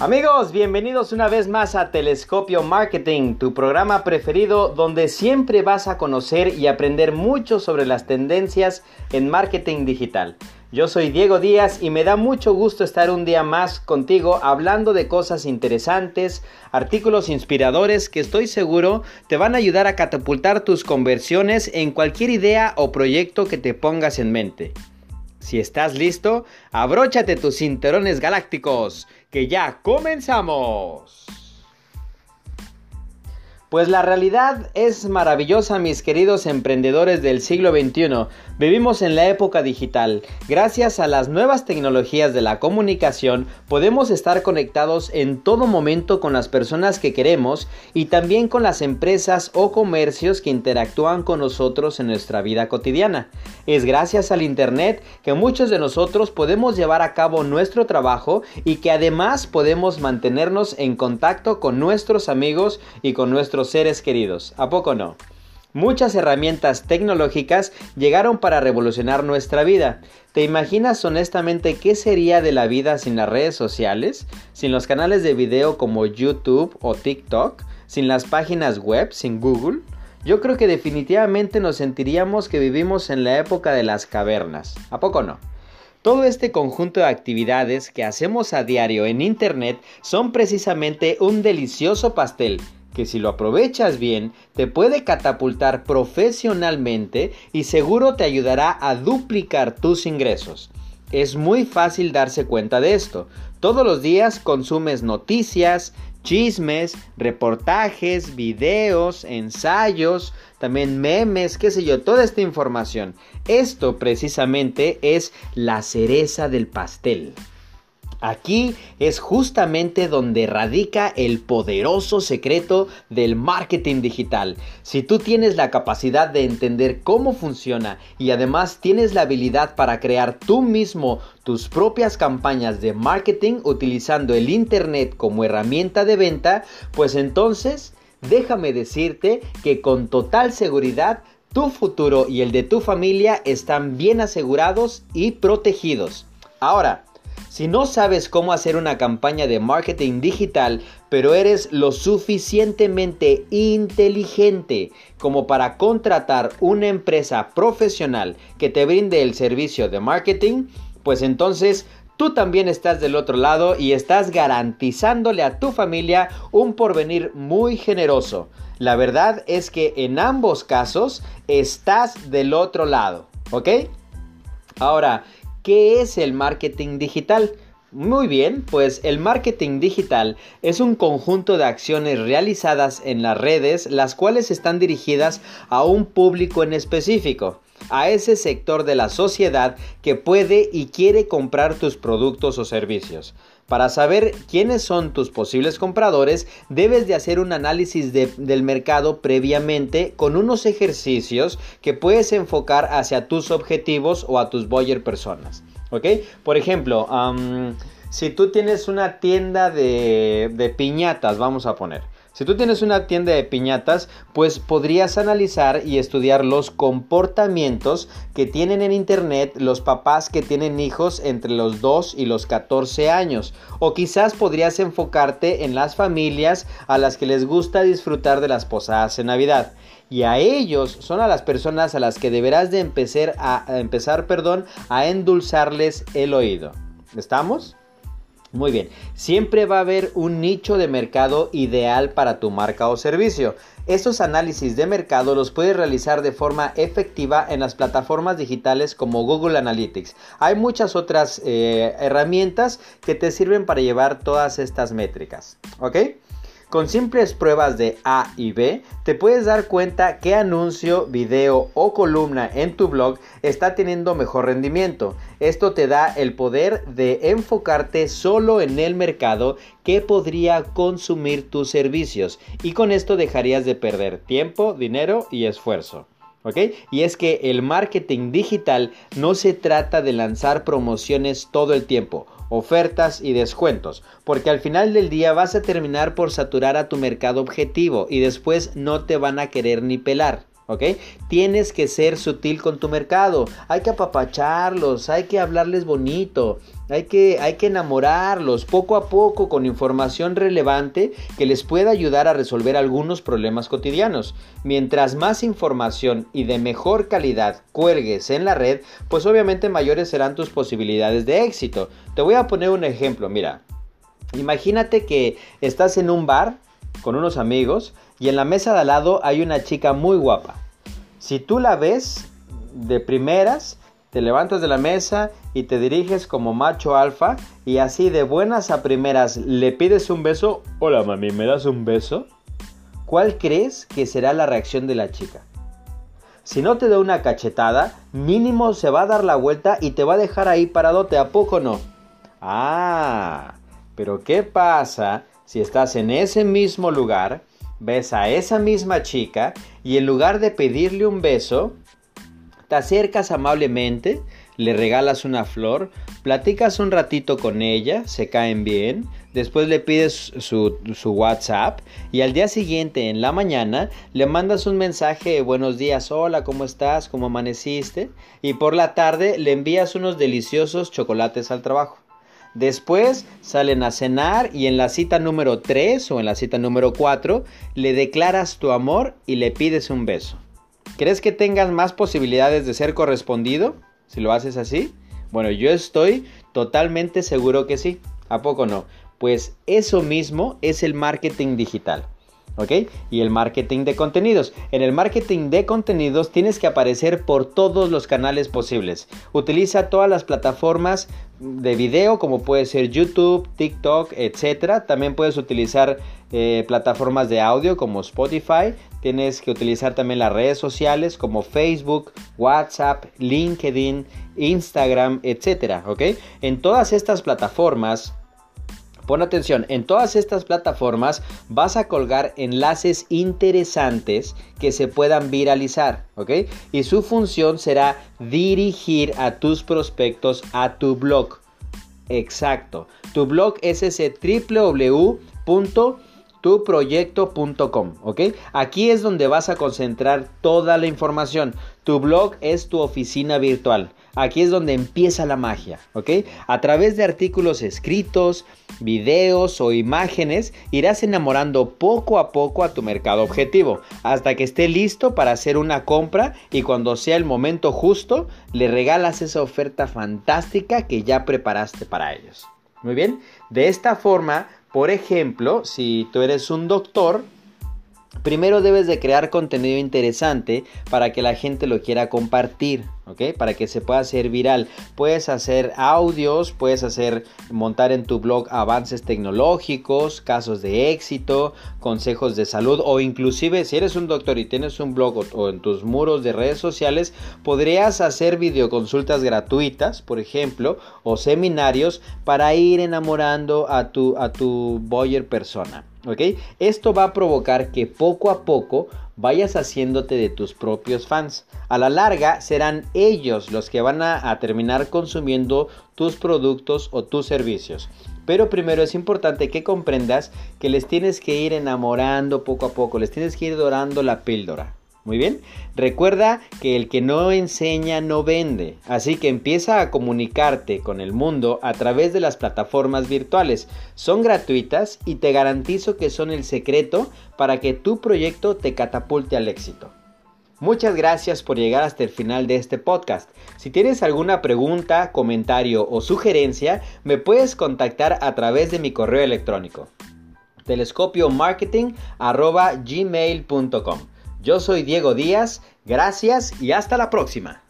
Amigos, bienvenidos una vez más a Telescopio Marketing, tu programa preferido donde siempre vas a conocer y aprender mucho sobre las tendencias en marketing digital. Yo soy Diego Díaz y me da mucho gusto estar un día más contigo hablando de cosas interesantes, artículos inspiradores que estoy seguro te van a ayudar a catapultar tus conversiones en cualquier idea o proyecto que te pongas en mente. Si estás listo, abróchate tus cinturones galácticos, que ya comenzamos. Pues la realidad es maravillosa, mis queridos emprendedores del siglo XXI. Vivimos en la época digital. Gracias a las nuevas tecnologías de la comunicación, podemos estar conectados en todo momento con las personas que queremos y también con las empresas o comercios que interactúan con nosotros en nuestra vida cotidiana. Es gracias al Internet que muchos de nosotros podemos llevar a cabo nuestro trabajo y que además podemos mantenernos en contacto con nuestros amigos y con nuestros seres queridos. ¿A poco no? Muchas herramientas tecnológicas llegaron para revolucionar nuestra vida. ¿Te imaginas honestamente qué sería de la vida sin las redes sociales? ¿Sin los canales de video como YouTube o TikTok? ¿Sin las páginas web? ¿Sin Google? Yo creo que definitivamente nos sentiríamos que vivimos en la época de las cavernas. ¿A poco no? Todo este conjunto de actividades que hacemos a diario en Internet son precisamente un delicioso pastel que si lo aprovechas bien te puede catapultar profesionalmente y seguro te ayudará a duplicar tus ingresos. Es muy fácil darse cuenta de esto. Todos los días consumes noticias, chismes, reportajes, videos, ensayos, también memes, qué sé yo, toda esta información. Esto precisamente es la cereza del pastel. Aquí es justamente donde radica el poderoso secreto del marketing digital. Si tú tienes la capacidad de entender cómo funciona y además tienes la habilidad para crear tú mismo tus propias campañas de marketing utilizando el Internet como herramienta de venta, pues entonces déjame decirte que con total seguridad tu futuro y el de tu familia están bien asegurados y protegidos. Ahora, si no sabes cómo hacer una campaña de marketing digital, pero eres lo suficientemente inteligente como para contratar una empresa profesional que te brinde el servicio de marketing, pues entonces tú también estás del otro lado y estás garantizándole a tu familia un porvenir muy generoso. La verdad es que en ambos casos estás del otro lado, ¿ok? Ahora, ¿Qué es el marketing digital? Muy bien, pues el marketing digital es un conjunto de acciones realizadas en las redes, las cuales están dirigidas a un público en específico, a ese sector de la sociedad que puede y quiere comprar tus productos o servicios. Para saber quiénes son tus posibles compradores, debes de hacer un análisis del mercado previamente con unos ejercicios que puedes enfocar hacia tus objetivos o a tus buyer personas. ¿Ok? Por ejemplo, si tú tienes una tienda de piñatas, vamos a poner. Si tú tienes una tienda de piñatas, pues podrías analizar y estudiar los comportamientos que tienen en internet los papás que tienen hijos entre los 2 y los 14 años. O quizás podrías enfocarte en las familias a las que les gusta disfrutar de las posadas en Navidad. Y a ellos son a las personas a las que deberás de empezar a, empezar, perdón, a endulzarles el oído. ¿Estamos? Muy bien, siempre va a haber un nicho de mercado ideal para tu marca o servicio. Estos análisis de mercado los puedes realizar de forma efectiva en las plataformas digitales como Google Analytics. Hay muchas otras eh, herramientas que te sirven para llevar todas estas métricas. ¿Ok? Con simples pruebas de A y B, te puedes dar cuenta qué anuncio, video o columna en tu blog está teniendo mejor rendimiento. Esto te da el poder de enfocarte solo en el mercado que podría consumir tus servicios y con esto dejarías de perder tiempo, dinero y esfuerzo. Y es que el marketing digital no se trata de lanzar promociones todo el tiempo ofertas y descuentos, porque al final del día vas a terminar por saturar a tu mercado objetivo y después no te van a querer ni pelar. ¿Ok? Tienes que ser sutil con tu mercado, hay que apapacharlos, hay que hablarles bonito, hay que, hay que enamorarlos poco a poco con información relevante que les pueda ayudar a resolver algunos problemas cotidianos. Mientras más información y de mejor calidad cuelgues en la red, pues obviamente mayores serán tus posibilidades de éxito. Te voy a poner un ejemplo, mira. Imagínate que estás en un bar con unos amigos y en la mesa de al lado hay una chica muy guapa. Si tú la ves de primeras, te levantas de la mesa y te diriges como macho alfa y así de buenas a primeras le pides un beso. Hola mami, ¿me das un beso? ¿Cuál crees que será la reacción de la chica? Si no te da una cachetada, mínimo se va a dar la vuelta y te va a dejar ahí paradote, ¿a poco no? Ah, pero ¿qué pasa si estás en ese mismo lugar, ves a esa misma chica y en lugar de pedirle un beso, te acercas amablemente, le regalas una flor, platicas un ratito con ella, se caen bien, después le pides su, WhatsApp y al día siguiente en la mañana le mandas un mensaje buenos días, hola, ¿cómo estás? ¿Cómo amaneciste? Y por la tarde le envías unos deliciosos chocolates al trabajo. Después salen a cenar y en la cita número 3 o en la cita número 4 le declaras tu amor y le pides un beso. ¿Crees que tengas más posibilidades de ser correspondido si lo haces así? Bueno, yo estoy totalmente seguro que sí. ¿A poco no? Pues eso mismo es el marketing digital. ¿Ok? Y el marketing de contenidos. En el marketing de contenidos tienes que aparecer por todos los canales posibles. Utiliza todas las plataformas de video como puede ser YouTube, TikTok, etc. También puedes utilizar eh, plataformas de audio como Spotify. Tienes que utilizar también las redes sociales como Facebook, WhatsApp, LinkedIn, Instagram, etc. ¿ok? En todas estas plataformas Pon atención, en todas estas plataformas vas a colgar enlaces interesantes que se puedan viralizar, ¿ok? Y su función será dirigir a tus prospectos a tu blog. Exacto. Tu blog es ese www.tuproyecto.com, ¿ok? Aquí es donde vas a concentrar toda la información. Tu blog es tu oficina virtual. Aquí es donde empieza la magia, ¿ok? A través de artículos escritos, videos o imágenes, irás enamorando poco a poco a tu mercado objetivo, hasta que esté listo para hacer una compra y cuando sea el momento justo, le regalas esa oferta fantástica que ya preparaste para ellos. Muy bien, de esta forma, por ejemplo, si tú eres un doctor, Primero debes de crear contenido interesante para que la gente lo quiera compartir, ¿ok? Para que se pueda hacer viral. Puedes hacer audios, puedes hacer montar en tu blog avances tecnológicos, casos de éxito, consejos de salud o inclusive si eres un doctor y tienes un blog o, en tus muros de redes sociales, podrías hacer videoconsultas gratuitas, por ejemplo, o seminarios para ir enamorando a tu a tu buyer persona. Esto va a provocar que poco a poco vayas haciéndote de tus propios fans. A la larga serán ellos los que van a, terminar consumiendo tus productos o tus servicios. Pero primero es importante que comprendas que les tienes que ir enamorando poco a poco, les tienes que ir dorando la píldora. Muy bien. Recuerda que el que no enseña no vende. Así que empieza a comunicarte con el mundo a través de las plataformas virtuales. Son gratuitas y te garantizo que son el secreto para que tu proyecto te catapulte al éxito. Muchas gracias por llegar hasta el final de este podcast. Si tienes alguna pregunta, comentario o sugerencia, me puedes contactar a través de mi correo electrónico telescopiomarketing.gmail.com yo soy Diego Díaz, gracias y hasta la próxima.